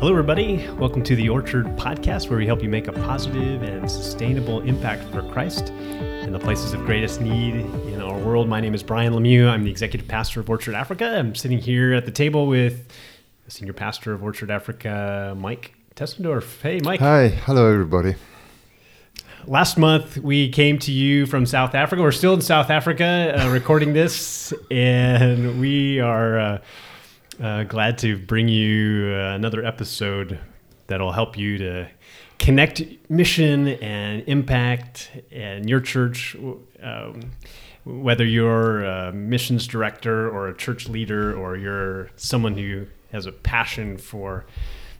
Hello, everybody. Welcome to the Orchard Podcast, where we help you make a positive and sustainable impact for Christ in the places of greatest need in our world. My name is Brian Lemieux. I'm the executive pastor of Orchard Africa. I'm sitting here at the table with the senior pastor of Orchard Africa, Mike Testendorf. Hey, Mike. Hi. Hello, everybody. Last month, we came to you from South Africa. We're still in South Africa uh, recording this, and we are. Uh, uh, glad to bring you uh, another episode that'll help you to connect mission and impact and your church, um, whether you're a missions director or a church leader or you're someone who has a passion for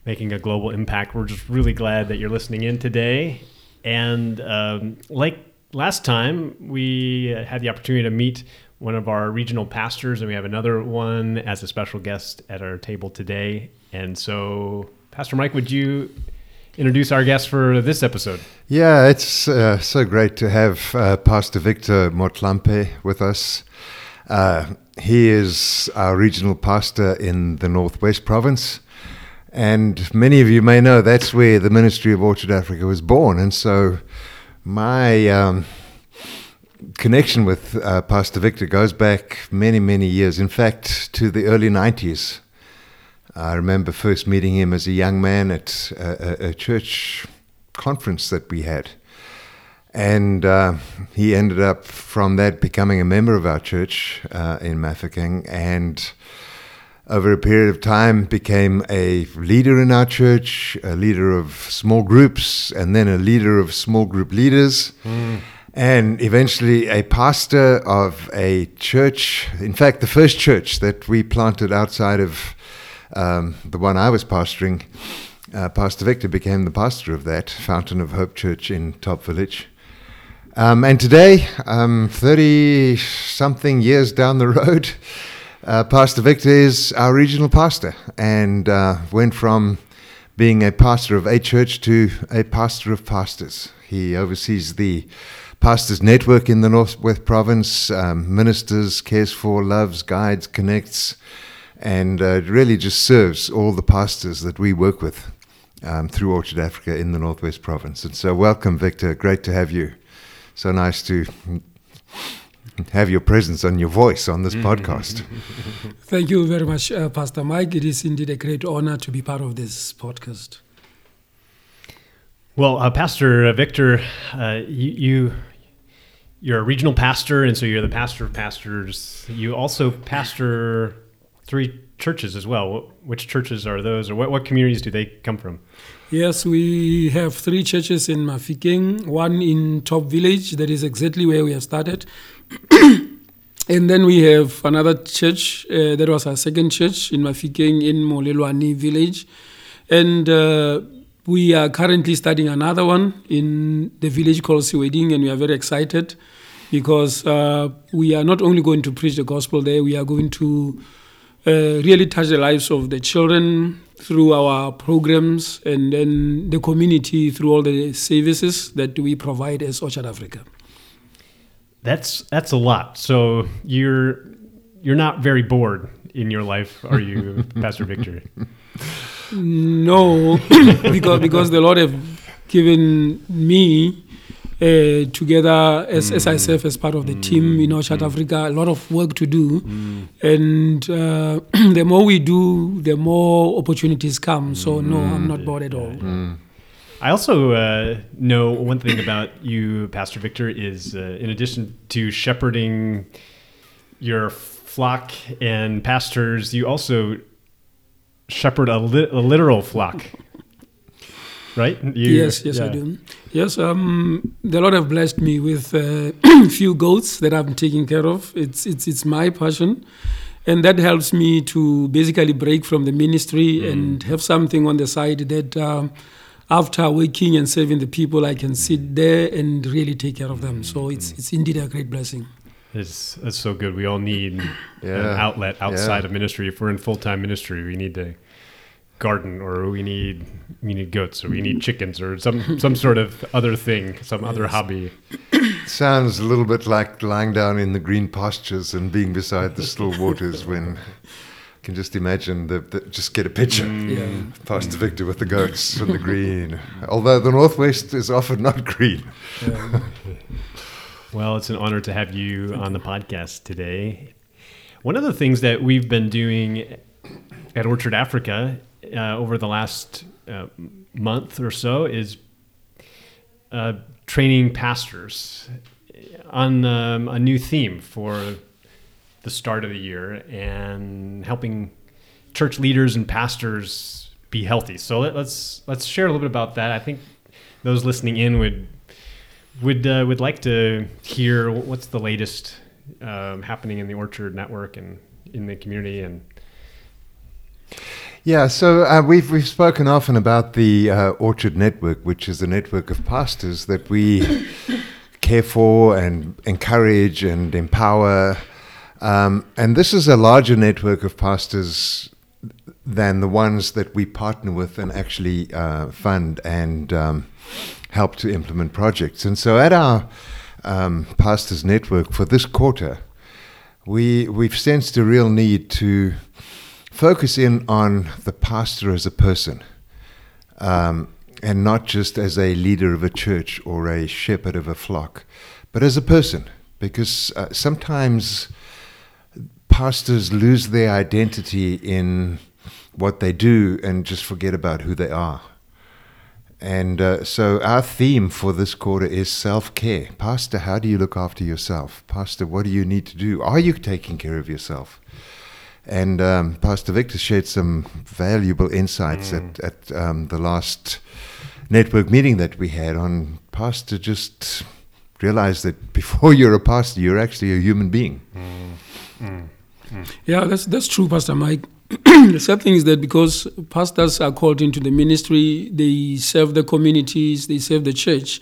making a global impact. We're just really glad that you're listening in today. And um, like last time, we had the opportunity to meet one of our regional pastors, and we have another one as a special guest at our table today. And so, Pastor Mike, would you introduce our guest for this episode? Yeah, it's uh, so great to have uh, Pastor Victor Motlhampe with us. Uh, he is our regional pastor in the Northwest Province. And many of you may know that's where the ministry of Orchard Africa was born. And so, my. Um, connection with uh, Pastor Victor goes back many, many years. In fact, to the early 90s. I remember first meeting him as a young man at a, a church conference that we had. And uh, he ended up from that becoming a member of our church uh, in Mafeking and over a period of time became a leader in our church, a leader of small groups, and then a leader of small group leaders. Mm and eventually a pastor of a church. In fact, the first church that we planted outside of um, the one I was pastoring, uh, Pastor Victor became the pastor of that Fountain of Hope Church in Top Village. Um, and today, 30 um, something years down the road, uh, Pastor Victor is our regional pastor and uh, went from being a pastor of a church to a pastor of pastors. He oversees the Pastors Network in the Northwest Province, um, ministers, cares for, loves, guides, connects, and uh, really just serves all the pastors that we work with um, through Orchard Africa in the Northwest Province. And so, welcome, Victor. Great to have you. So nice to have your presence and your voice on this podcast. Thank you very much, uh, Pastor Mike. It is indeed a great honor to be part of this podcast. Well, uh, Pastor Victor, uh, you, you you're a regional pastor, and so you're the pastor of pastors. You also pastor three churches as well. Which churches are those, or what, what communities do they come from? Yes, we have three churches in Mafeking, one in Top Village, that is exactly where we have started. and then we have another church, uh, that was our second church in Mafeking in Molelwani village. And uh, we are currently studying another one in the village called Siweding, and we are very excited because uh, we are not only going to preach the gospel there, we are going to uh, really touch the lives of the children through our programs and then the community through all the services that we provide as Orchard Africa. That's that's a lot. So you're you're not very bored in your life, are you, Pastor Victor? No, because because the Lord have given me uh, together as, mm. as I mm. serve as part of the mm. team in Orchard mm. Africa, a lot of work to do. Mm. And uh, the more we do, the more opportunities come. So, no, I'm not bored at all. I also uh, know one thing about you, Pastor Victor, is uh, in addition to shepherding your flock and pastors, you also shepherd a, li- a literal flock. right? You, yes, yes, yeah. I do. Yes, um, the Lord have blessed me with a uh, few goats that I'm taking care of. It's it's it's my passion, and that helps me to basically break from the ministry mm. and have something on the side that. Um, after working and serving the people, I can sit there and really take care of them. So it's it's indeed a great blessing. It's that's so good. We all need yeah. an outlet outside yeah. of ministry. If we're in full time ministry, we need to garden, or we need we need goats, or we need chickens, or some some sort of other thing, some yes. other hobby. Sounds a little bit like lying down in the green pastures and being beside the still waters when I can just imagine the, the just get a picture. Mm. Yeah. Pastor mm. Victor with the goats and the green. Although the Northwest is often not green. Yeah. Well, it's an honor to have you on the podcast today. One of the things that we've been doing at Orchard Africa uh, over the last uh, month or so is uh, training pastors on um, a new theme for the start of the year and helping church leaders and pastors be healthy. So let, us let's share a little bit about that. I think those listening in would would uh, would like to hear what's the latest um, happening in the Orchard Network and in the community and. Yeah, so uh, we've we've spoken often about the uh, Orchard Network, which is a network of pastors that we care for and encourage and empower. Um, and this is a larger network of pastors than the ones that we partner with and actually uh, fund and um, help to implement projects. And so at our um, pastors network for this quarter, we we've sensed a real need to focus in on the pastor as a person. Um, and not just as a leader of a church or a shepherd of a flock, but as a person. Because uh, sometimes pastors lose their identity in what they do and just forget about who they are. And uh, so our theme for this quarter is self care. Pastor, how do you look after yourself? Pastor, what do you need to do? Are you taking care of yourself? And um, Pastor Victor shared some valuable insights mm. at, at um, the last network meeting that we had on pastor just realize that before you're a pastor, you're actually a human being. Mm. Mm. Mm. Yeah, that's that's true, Pastor Mike. the sad thing is that because pastors are called into the ministry, they serve the communities, they serve the church,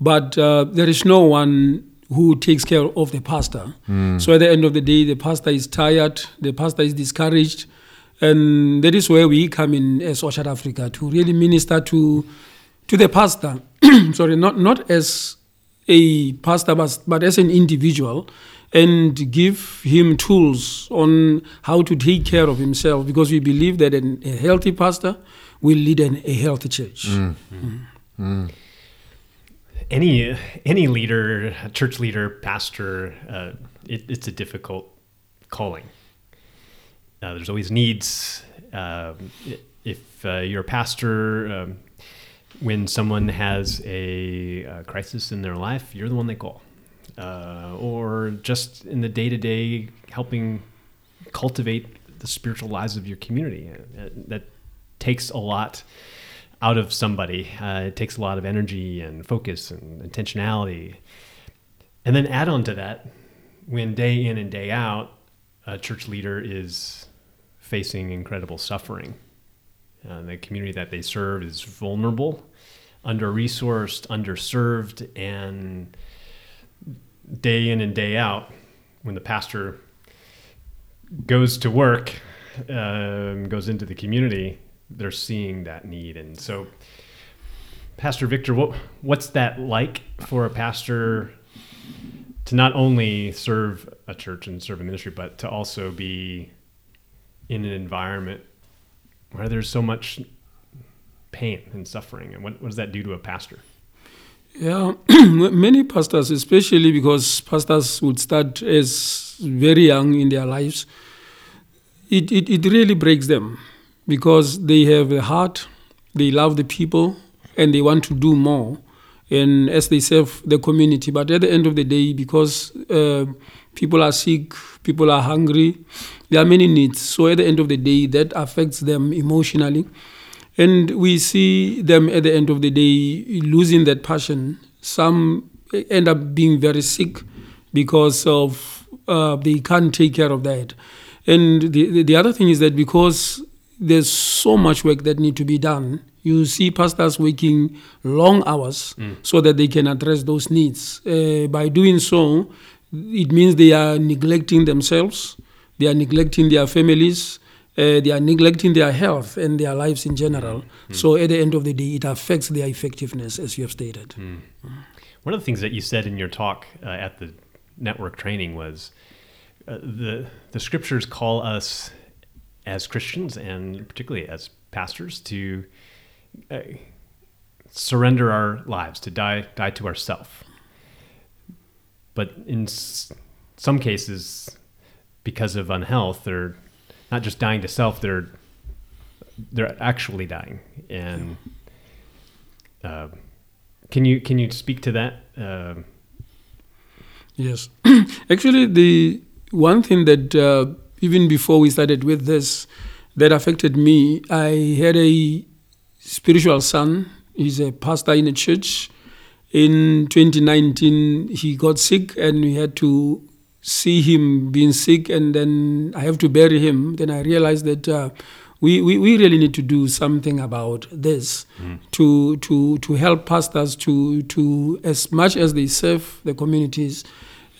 but uh, there is no one who takes care of the pastor. Mm. So at the end of the day, the pastor is tired, the pastor is discouraged, and that is where we come in as Orchard Africa to really minister to to the pastor. sorry, not not as a pastor, but, but as an individual, and give him tools on how to take care of himself, because we believe that an, a healthy pastor will lead an, a healthy church. Mm. Mm. Mm. Any any leader, church leader, pastor, uh, it, it's a difficult calling. Uh, there's always needs. Uh, if uh, you're a pastor, um, when someone has a, a, crisis in their life, you're the one they call. Uh, or just in the day to day, helping cultivate the spiritual lives of your community. Uh, that takes a lot out of somebody. Uh, it takes a lot of energy and focus and intentionality. And then add on to that, when day in and day out, a church leader is facing incredible suffering. Uh, the community that they serve is vulnerable, under resourced, underserved, and day in and day out, when the pastor goes to work, um, goes into the community, they're seeing that need. And so, Pastor Victor, what, what's that like for a pastor to not only serve a church and serve a ministry, but to also be in an environment where there's so much pain and suffering? And what, what does that do to a pastor? Yeah, many pastors, especially because pastors would start as very young in their lives, it, it, it really breaks them because they have a heart, they love the people, and they want to do more. And as they serve the community, but at the end of the day, because uh, people are sick, people are hungry, there are many needs. So at the end of the day, that affects them emotionally. And we see them at the end of the day losing that passion. Some end up being very sick because of uh, they can't take care of that. And the, the other thing is that because there's so much work that need to be done, you see pastors working long hours mm. so that they can address those needs. Uh, by doing so, it means they are neglecting themselves, they are neglecting their families, uh, they are neglecting their health and their lives in general. Mm. So at the end of the day, it affects their effectiveness, as you have stated. Mm. One of the things that you said in your talk uh, at the network training was uh, the the scriptures call us as Christians and particularly as pastors to uh, surrender our lives, to die die to ourself. But in s- some cases, because of unhealth, they're not just dying to self; they're they're actually dying. And uh, can you can you speak to that? Uh, Yes. Actually, the one thing that uh, even before we started with this that affected me, I had a spiritual son. He's a pastor in a church. In 2019, he got sick, and we had to see him being sick, and then I have to bury him. Then I realized that. Uh, we, we, we really need to do something about this to, to, to help pastors to, to, as much as they serve the communities,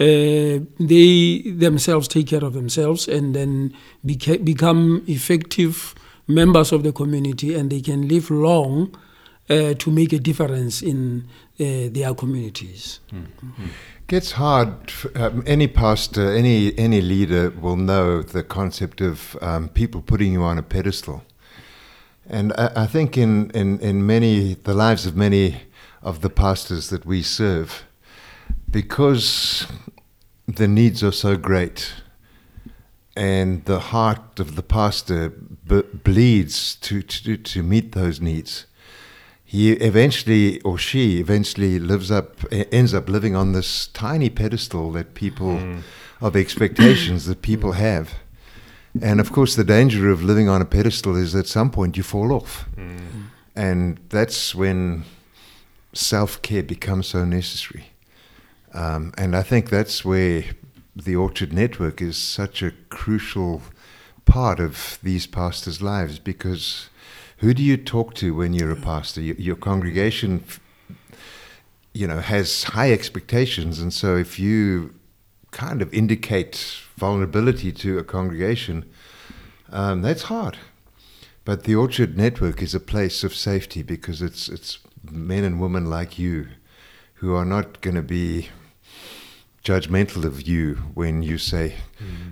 uh, they themselves take care of themselves and then beca- become effective members of the community and they can live long uh, to make a difference in uh, their communities. Gets hard. Um, any pastor, any any leader will know the concept of um, people putting you on a pedestal, and I, I think in, in in many the lives of many of the pastors that we serve, because the needs are so great, and the heart of the pastor b- bleeds to, to to meet those needs he eventually or she eventually lives up ends up living on this tiny pedestal that people hmm. of expectations that people hmm. have. And of course the danger of living on a pedestal is at some point you fall off. Hmm. And that's when self-care becomes so necessary. Um, and i think that's where the orchard network is such a crucial part of these pastors lives because who do you talk to when you're a pastor? Your, your congregation, you know, has high expectations, and so if you kind of indicate vulnerability to a congregation, um, that's hard. But the Orchard Network is a place of safety because it's it's men and women like you who are not going to be judgmental of you when you say,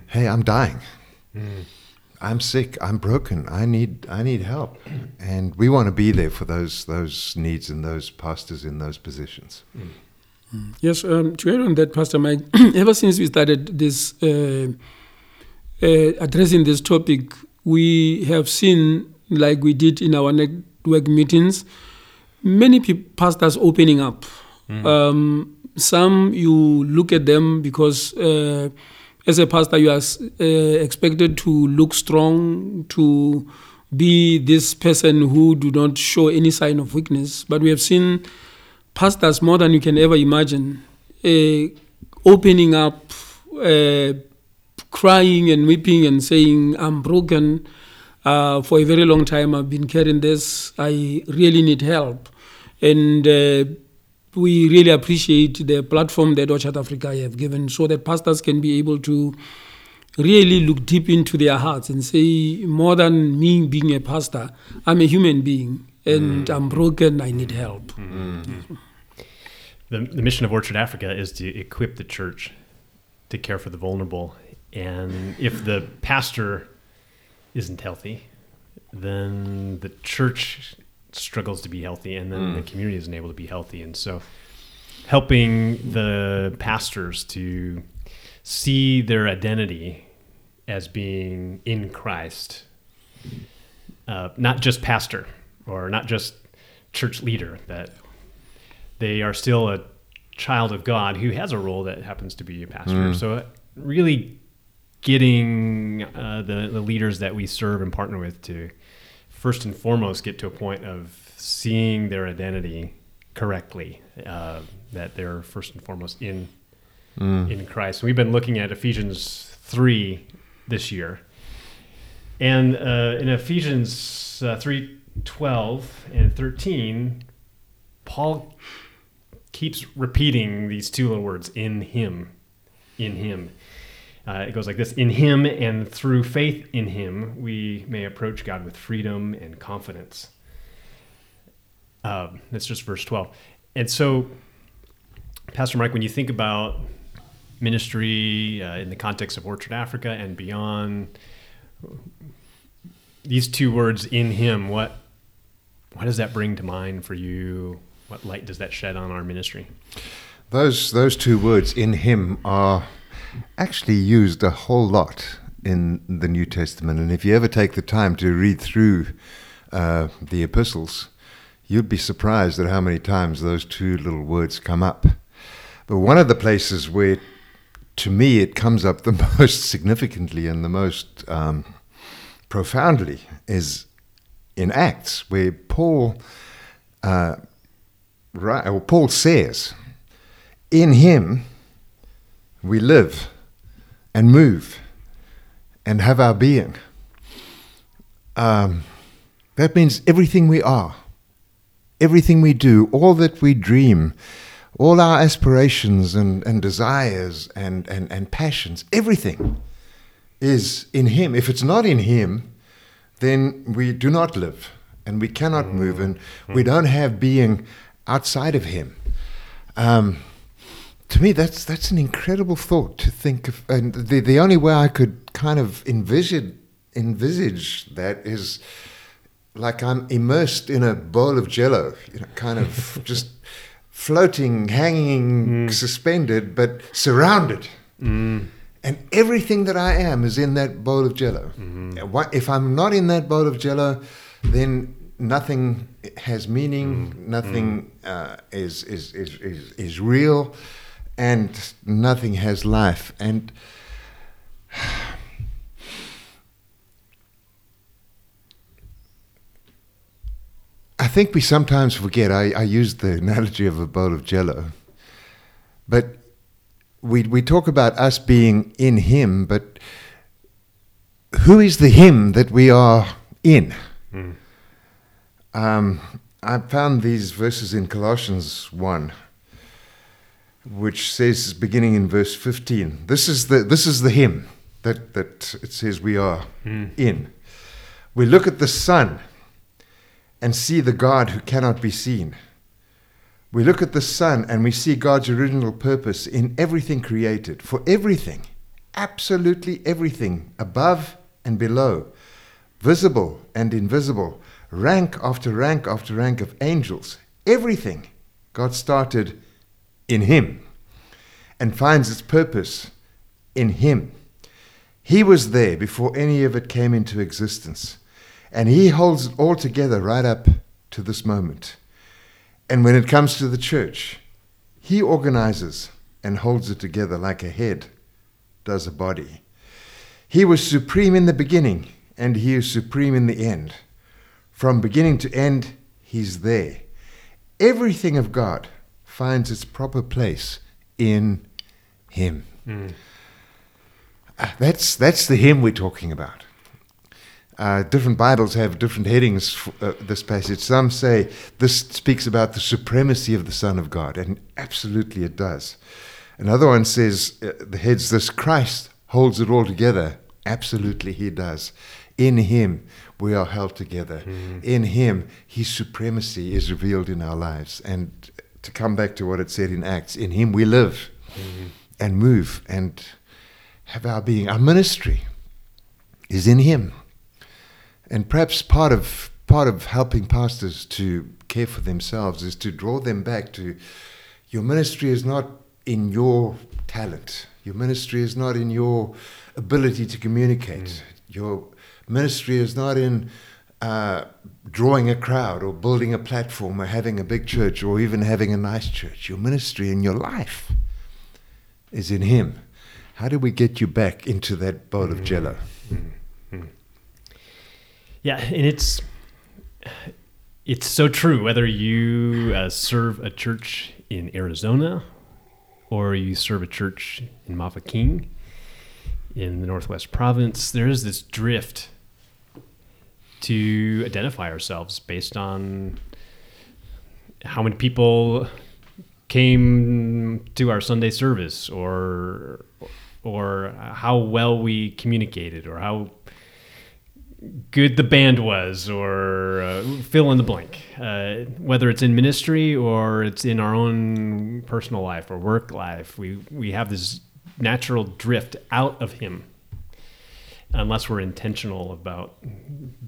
"Hey, I'm dying." I'm sick. I'm broken. I need I need help, and we want to be there for those those needs and those pastors in those positions. Yes, um, to add on that, Pastor Mike, ever since we started this uh, uh, addressing this topic, we have seen, like we did in our network meetings, many peop pastors opening up. Um, some you look at them because uh, as a pastor you are uh, expected to look strong, to be this person who do not show any sign of weakness. But we have seen pastors more than you can ever imagine uh, opening up, uh, crying and weeping and saying, I'm broken. Uh, for a very long time, I've been carrying this. I really need help. And uh, we really appreciate the platform that Orchard Africa have given so that pastors can be able to really look deep into their hearts and say, more than me being a pastor, I'm a human being and mm. I'm broken, I need help. Mm. Mm. the, the mission of Orchard Africa is to equip the church to care for the vulnerable. And if the pastor isn't healthy, then the church struggles to be healthy, and then the community isn't able to be healthy. And so, helping the pastors to see their identity as being in Christ, uh, not just pastor or not just church leader, that they are still a child of God who has a role that happens to be a pastor. So, uh, really getting uh, the, the leaders that we serve and partner with to first and foremost get to a point of seeing their identity correctly, uh, that they're first and foremost in in Christ. We've been looking at Ephesians three this year, and uh, in Ephesians uh, three twelve and thirteen, Paul keeps repeating these two little words in him in him uh, it goes like this in him and through faith in him we may approach god with freedom and confidence um, that's just verse 12 and so pastor mike when you think about ministry uh, in the context of orchard africa and beyond these two words in Him, what what does that bring to mind for you? What light does that shed on our ministry? Those those two words in Him are actually used a whole lot in the New Testament, and if you ever take the time to read through uh, the epistles, you'd be surprised at how many times those two little words come up. But one of the places where, to me, it comes up the most significantly and the most um, profoundly is in Acts, where Paul, uh, right, or Paul says, "In Him we live and move and have our being." Um, that means everything we are, everything we do, all that we dream, all our aspirations and, and desires and, and, and passions, everything is in Him. If it's not in Him, then we do not live and we cannot move and we don't have being outside of Him. Um, to me, that's that's an incredible thought to think of, and the the only way I could kind of envisage envisage that is like I'm immersed in a bowl of jello, you know, kind of just floating, hanging, mm. suspended, but surrounded. Mm. And everything that I am is in that bowl of jello. Mm-hmm. What- If I'm not in that bowl of jello, then nothing has meaning, mm. nothing uh, is, is, is, is, is real, and nothing has life. And I think we sometimes forget. I, I used the analogy of a bowl of jello. But we, we talk about us being in Him, but who is the Him that we are in? Um, I found these verses in Colossians 1, which says, beginning in verse 15, this is the, this is the Him that, that it says we are hmm. in. We look at the Son and see the God who cannot be seen. We look at the Son and we see God's original purpose in everything created, for everything, absolutely everything, above and below, visible and invisible, rank after rank after rank of angels, everything God started in Him and finds its purpose in Him. He was there before any of it came into existence. And He holds it all together right up to this moment. And when it comes to the church, He organizes and holds it together like a head does a body. He was supreme in the beginning, and He is supreme in the end. From beginning to end, He's there. Everything of God finds its proper place in Him. Uh, That's, that's the Him we're talking about. Uh, different Bibles have different headings for uh, this passage. Some say this speaks about the supremacy of the Son of God, and absolutely it does. Another one says uh, the head's this Christ holds it all together. Absolutely, he does. In him, we are held together. In him, his supremacy is revealed in our lives. And to come back to what it said in Acts, in him we live and move and have our being. Our ministry is in him. And perhaps part of part of helping pastors to care for themselves is to draw them back to your ministry is not in your talent. Your ministry is not in your ability to communicate. Your ministry is not in uh, drawing a crowd or building a platform or having a big church or even having a nice church. Your ministry and your life is in Him. How do we get you back into that bowl of mm. jello? Mm. Mm. Yeah, and it's it's so true. Whether you uh, serve a church in Arizona or you serve a church in Mafeking in the Northwest Province, there is this drift to identify ourselves based on how many people came to our Sunday service or or how well we communicated or how good the band was or uh, fill in the blank. Uh, whether it's in ministry or it's in our own personal life or work life we we have this natural drift out of him unless we're intentional about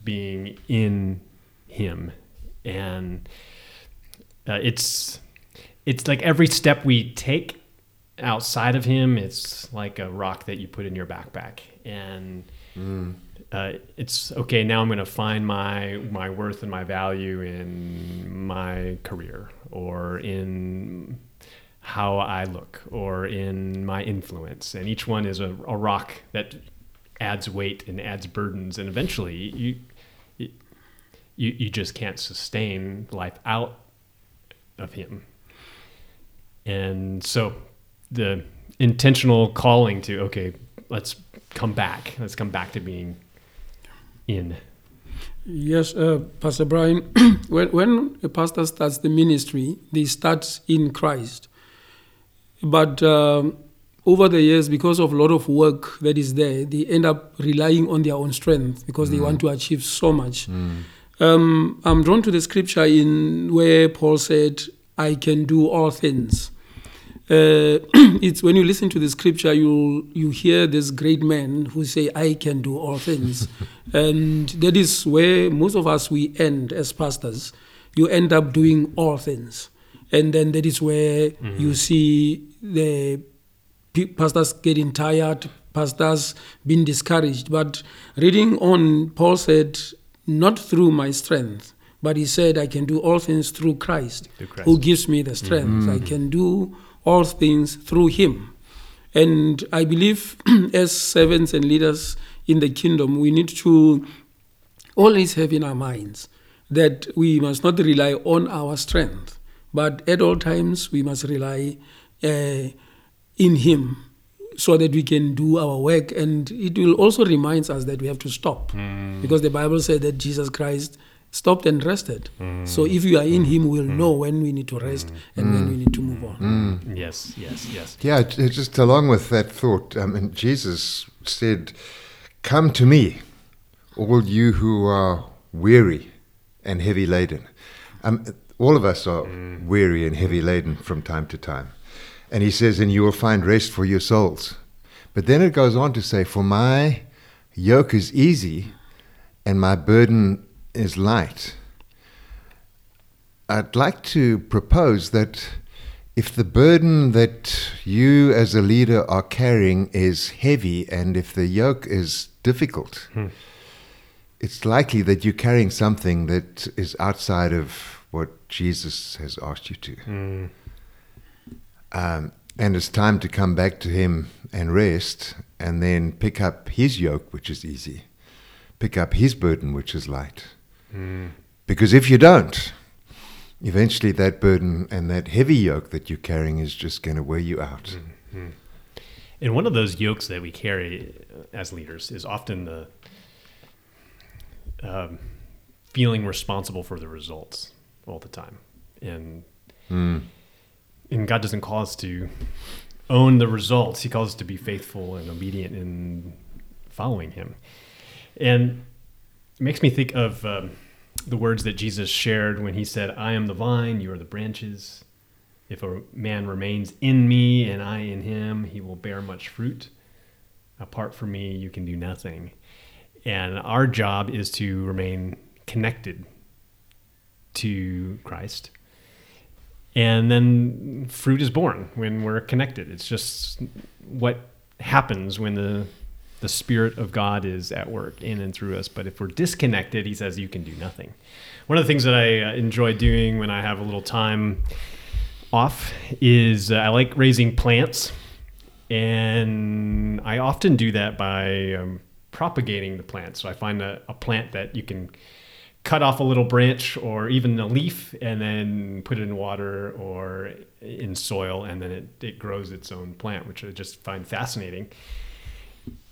being in Him, and uh, it's it's like every step we take outside of Him, it's like a rock that you put in your backpack, and uh, it's okay. Now I'm going to find my my worth and my value in my career or in how I look or in my influence, and each one is a, a rock that adds weight and adds burdens, and eventually you you you just can't sustain life out of Him, and so the intentional calling to okay, let's come back, let's come back to being in. Yes, uh, Pastor Brian, when, when a pastor starts the ministry, they start in Christ. But um, over the years, because of a lot of work that is there, they end up relying on their own strength because they want to achieve so much. Um, I'm drawn to the scripture in where Paul said, "I can do all things." Uh, it's when you listen to the scripture, you you hear this great man who say, "I can do all things," and that is where most of us we end as pastors. You end up doing all things, and then that is where you see the pastors getting tired, pastors being discouraged. But reading on, Paul said, "Not through my strength." But he said, I can do all things through Christ, Through Christ. who gives me the strength. I can do all things through him. And I believe as servants and leaders in the kingdom, we need to always have in our minds that we must not rely on our strength, but at all times we must rely uh, in him so that we can do our work. And it will also remind us that we have to stop mm. because the Bible said that Jesus Christ stopped and rested. Mm. So if you are in mm. him, we'll know when we need to rest and when we need to move on. Yes, yes, yes. Yeah, just along with that thought, um, I mean, Jesus said, Come to me, all you who are weary and heavy laden. Um, all of us are weary and heavy laden from time to time. And he says, And you will find rest for your souls. But then it goes on to say, For my yoke is easy and my burden is light. I'd like to propose that if the burden that you as a leader are carrying is heavy and if the yoke is difficult, hmm. it's likely that you're carrying something that is outside of what Jesus has asked you to. Hmm. Um, and it's time to come back to Him and rest and then pick up His yoke, which is easy, pick up His burden, which is light. Because if you don't, eventually that burden and that heavy yoke that you're carrying is just going to wear you out. And one of those yokes that we carry uh, as leaders is often the um, feeling responsible for the results all the time. And and God doesn't call us to own the results. He calls us to be faithful and obedient in following Him. And it makes me think of um, the words that Jesus shared when He said, "I am the vine; you are the branches." If a man remains in me and I in him, he will bear much fruit. Apart from me, you can do nothing. And our job is to remain connected to Christ. And then fruit is born when we're connected. It's just what happens when the the spirit of God is at work in and through us. But if we're disconnected, he says you can do nothing. One of the things that I uh, enjoy doing when I have a little time off is uh, I like raising plants, and I often do that by um, propagating the plants. So I find a, a plant that you can cut off a little branch or even a leaf and then put it in water or in soil, and then it, it grows its own plant, which I just find fascinating.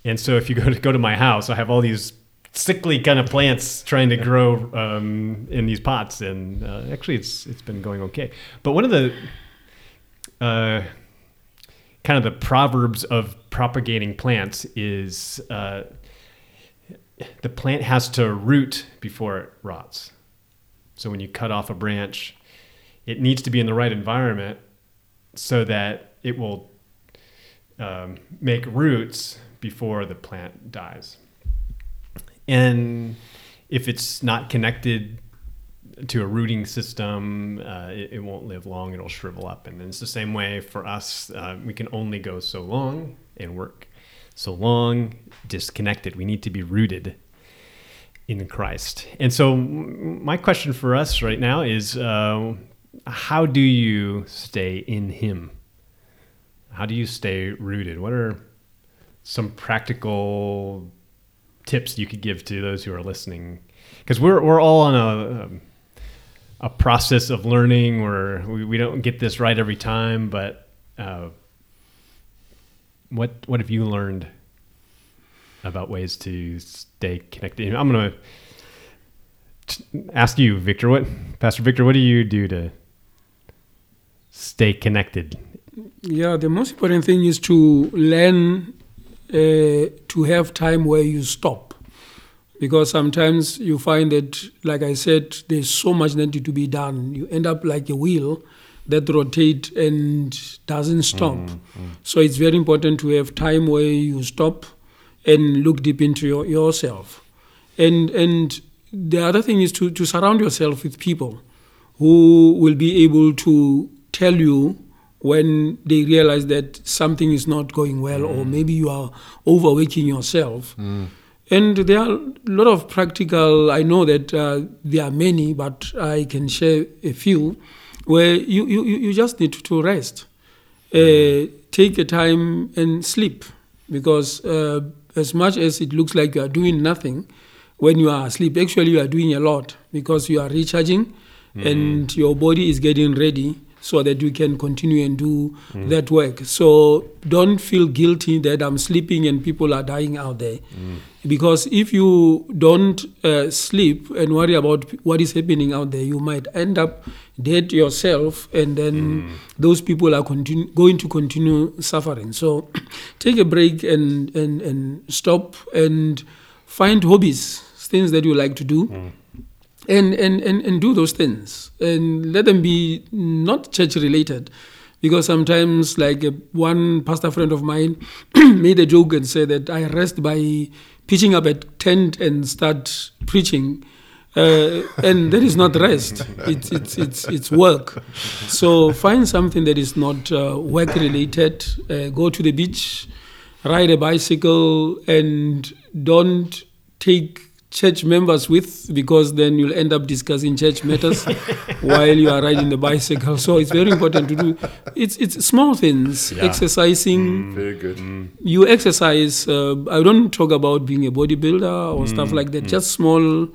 And so if you go to go to my house, I have all these sickly kind of plants trying to grow um, in these pots, and uh, actually it's it's been going okay. But one of the uh, kind of the proverbs of propagating plants is uh, the plant has to root before it rots. So when you cut off a branch, it needs to be in the right environment so that it will um, make roots before the plant dies. and if it's not connected to a rooting system, uh, it, it, won't live long. It'll shrivel up. And it's the same way for us. Uh, we can only go so long and work so long disconnected. We need to be rooted in Christ. And so, my question for us right now is uh, how do you stay in Him? How do you stay rooted? What are some practical tips you could give to those who are listening? Because we're, we're all on a, um, a process of learning where we, we don't get this right every time, but uh, what what have you learned about ways to stay connected? I'm going to ask you, Victor. What, Pastor Victor? What do you do to stay connected? Yeah, the most important thing is to learn uh, to have time where you stop. Because sometimes you find that, like I said, there's so much needed to be done. You end up like a wheel that rotate and doesn't stop. Mm-hmm. So it's very important to have time where you stop and look deep into your, yourself. And and the other thing is to, to surround yourself with people who will be able to tell you when they realize that something is not going well mm. or maybe you are overworking yourself. Mm. And there are a lot of practical, I know that uh, there are many, but I can share a few where you, you, you just need to rest. Uh, take a time and sleep because uh, as much as it looks like you are doing nothing, when you are asleep, actually you are doing a lot because you are recharging mm. and your body is getting ready so that you can continue and do mm. that work. So don't feel guilty that I'm sleeping and people are dying out there. Mm. Because if you don't uh, sleep and worry about what is happening out there, you might end up dead yourself, and then mm. those people are continue, going to continue suffering. So take a break and, and, and stop and find hobbies, things that you like to do. Mm and, and, and, and do those things and let them be not church related because sometimes like one pastor friend of mine made a joke and said that i rest by pitching up a tent and start preaching uh, and that is not rest it's, it's, it's, it's work so find something that is not uh, work related uh, go to the beach ride a bicycle and don't take church members with because then you'll end up discussing church matters while you are riding the bicycle. So it's very important to do. It's it's small things, yeah. exercising. Mm, very good. Mm. You exercise. Uh, I don't talk about being a bodybuilder or mm, stuff like that. Mm. Just small.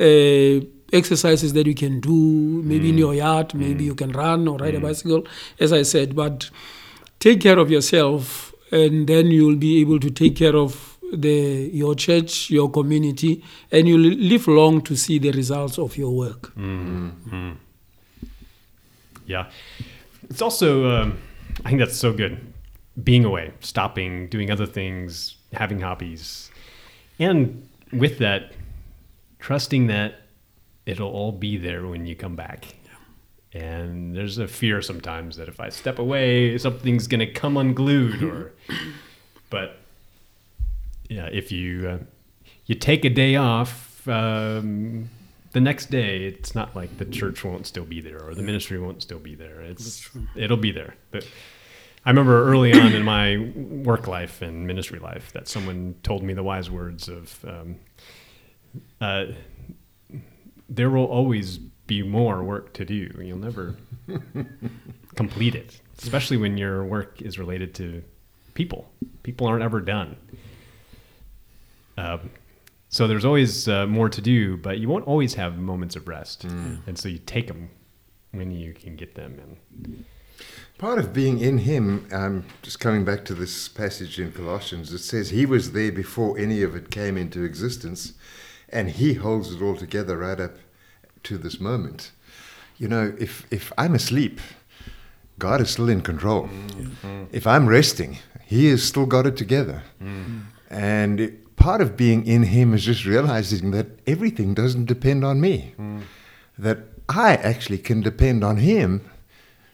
Uh, exercises that you can do maybe in mm. your yard maybe mm. you can run or ride a bicycle as i said but take care of yourself and then you'll be able to take care of the your church, your community, and you'll live long to see the results of your work. Mm-hmm. Yeah, it's also um, I think that's so good. Being away, stopping, doing other things, having hobbies, and with that, trusting that it'll all be there when you come back. And there's a fear sometimes that if I step away, something's going to come unglued, or but yeah, if you uh, you take a day off, um, the next day it's not like the church won't still be there or the ministry won't still be there. It's it'll be there. But I remember early on in my work life and ministry life that someone told me the wise words of, um, uh, "There will always be more work to do. You'll never complete it, especially when your work is related to people. People aren't ever done." Um, so there's always uh, more to do, but you won't always have moments of rest, mm. and so you take them when you can get them. And part of being in Him, um, just coming back to this passage in Colossians, it says He was there before any of it came into existence, and He holds it all together right up to this moment. You know, if if I'm asleep, God is still in control. Mm-hmm. If I'm resting, He has still got it together, mm. and. It, part of being in Him is just realizing that everything doesn't depend on me. Mm. That I actually can depend on Him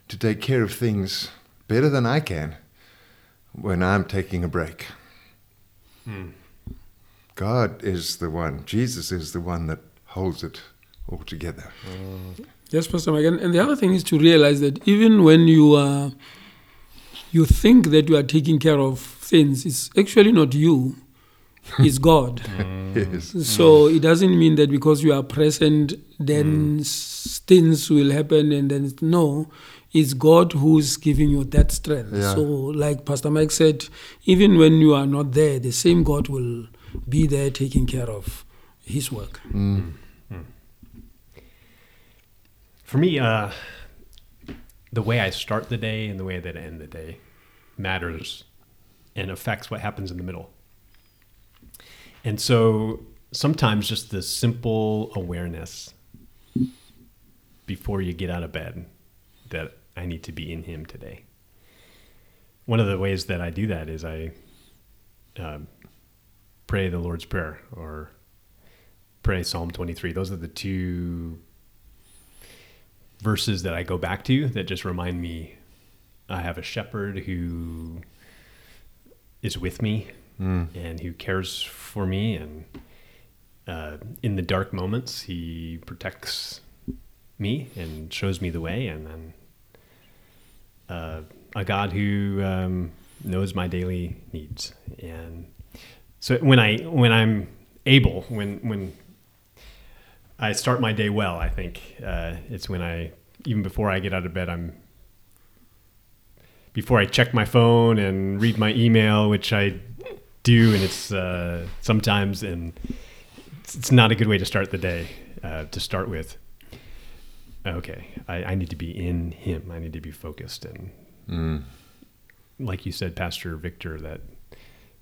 to take care of things better than I can when I'm taking a break. Mm. God is the one, Jesus is the one that holds it all together. Yes, Pastor Mike. And, and the other thing is to realize that even when you are, you think that you are taking care of things, it's actually not you, it's God. Yes. So it doesn't mean that because you are present, then mm. s things will happen, and then no, it's God who's giving you that strength. Yeah. So, like Pastor Mike said, even when you are not there, the same God will be there taking care of His work. For me, uh, the way I start the day and the way that I end the day matters and affects what happens in the middle. And so sometimes just the simple awareness before you get out of bed that I need to be in Him today. One of the ways that I do that is I um, pray the Lord's Prayer or pray Psalm 23. Those are the two verses that I go back to that just remind me I have a shepherd who is with me and who cares for me. And uh, in the dark moments, he protects me and shows me the way. And then uh, a God who um, knows my daily needs. And so when I when I'm able, when when I start my day well. I think uh, it's when I, even before I get out of bed, I'm before I check my phone and read my email, which I do, and it's uh, sometimes, and it's, it's not a good way to start the day. Uh, to start with, okay, I, I need to be in Him. I need to be focused, and like you said, Pastor Victor, that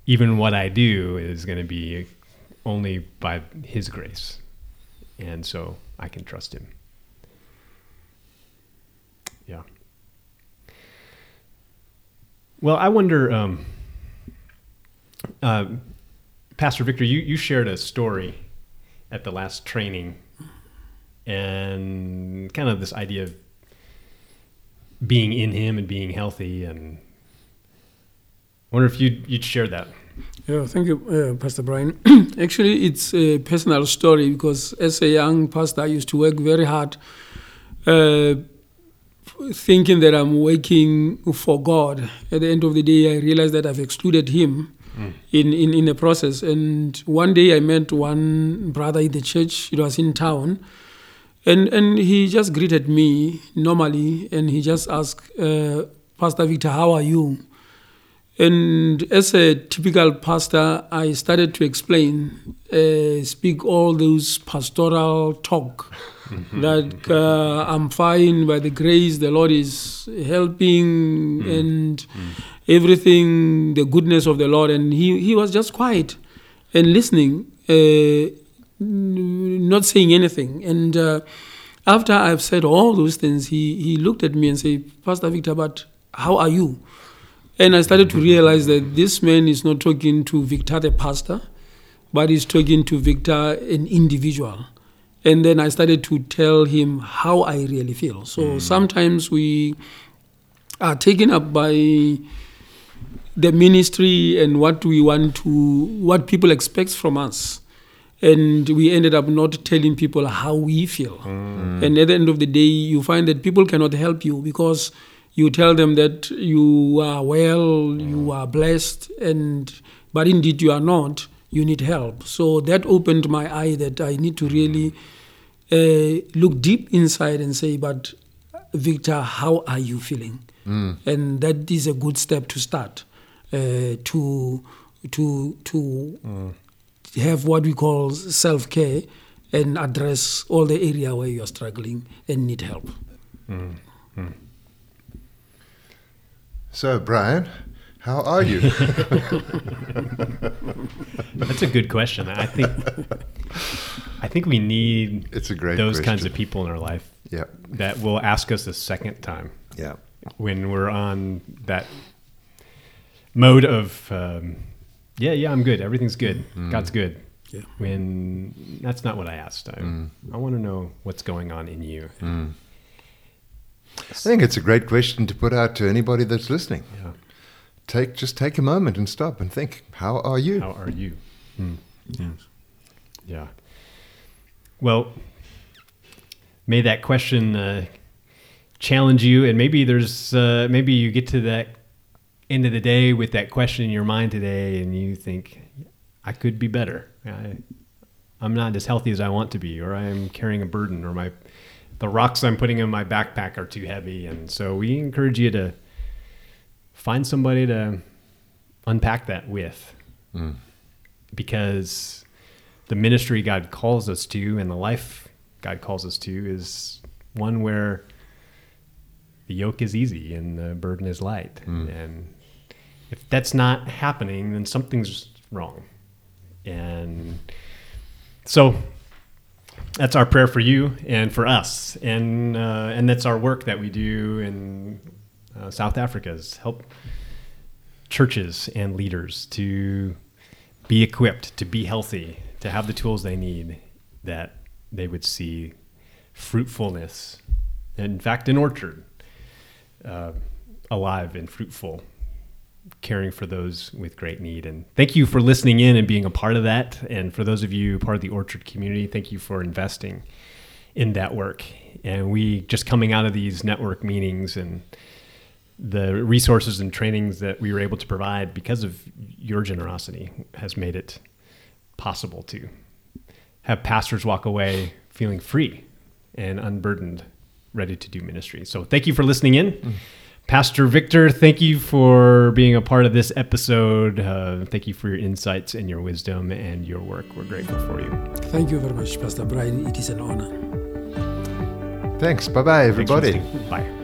even what I do is going to be only by His grace and so I can trust him. Yeah. Well, I wonder, um, uh, Pastor Victor, you, you shared a story at the last training and kind of this idea of being in him and being healthy and wonder if you'd, you'd share that. Yeah, thank you, uh, Pastor Brian. Actually, it's a personal story because as a young pastor, I used to work very hard, uh, thinking that I'm working for God. At the end of the day, I realized that I've excluded Him in, in, in the process. And one day, I met one brother in the church, it was in town. And, and he just greeted me normally and he just asked, uh, Pastor Victor, how are you? And as a typical pastor, I started to explain, uh, speak all those pastoral talk that uh, I'm fine by the grace, the Lord is helping, and everything, the goodness of the Lord. And he, he was just quiet and listening, uh, not saying anything. And uh, after I've said all those things, he, he looked at me and said, Pastor Victor, but how are you? And I started to realize that this man is not talking to Victor, the pastor, but he's talking to Victor, an individual. And then I started to tell him how I really feel. So mm. sometimes we are taken up by the ministry and what we want to, what people expect from us. And we ended up not telling people how we feel. Mm. And at the end of the day, you find that people cannot help you because you tell them that you are well, you mm. are blessed, and but indeed you are not. You need help. So that opened my eye that I need to really mm. uh, look deep inside and say, but Victor, how are you feeling? Mm. And that is a good step to start uh, to to to have what we call self care and address all the area where you are struggling and need help. So, Brian, how are you? That's a good question. I think I think we need It's a great those kinds of people in our life yeah, that will ask us a second time yeah, when we're on that mode of um, yeah, yeah, I'm good. Everything's good. Mm. God's good. Yeah. When that's not what I asked. I, mm. I want to know what's going on in you. Mm. I think it's a great question to put out to anybody that's listening. Yeah. Take just take a moment and stop and think. How are you? How are you? Yes. Yeah. Well, may that question uh, challenge you, and maybe there's uh, maybe you get to that end of the day with that question in your mind today, and you think, I could be better. I, I'm not as healthy as I want to be, or I am carrying a burden, or my the rocks I'm putting in my backpack are too heavy, and so we encourage you to find somebody to unpack that with, Mm. because the ministry God calls us to and the life God calls us to is one where the yoke is easy and the burden is light. And if that's not happening, then something's wrong. And so that's our prayer for you and for us. And, uh, and that's our work that we do in uh, South Africa is help churches and leaders to be equipped, to be healthy, to have the tools they need that they would see fruitfulness. In fact, an orchard uh, alive and fruitful, caring for those with great need. And thank you for listening in and being a part of that. And for those of you part of the orchard community, thank you for investing in that work. And we just coming out of these network meetings and the resources and trainings that we were able to provide because of your generosity has made it possible to have pastors walk away feeling free and unburdened, ready to do ministry. So thank you for listening in. Mm. Pastor Victor, thank you for being a part of this episode. Uh, thank you for your insights and your wisdom and your work. We're grateful for you. Thank you very much, Pastor Brian. It is an honor. Thanks. Bye bye, everybody. listening. Bye.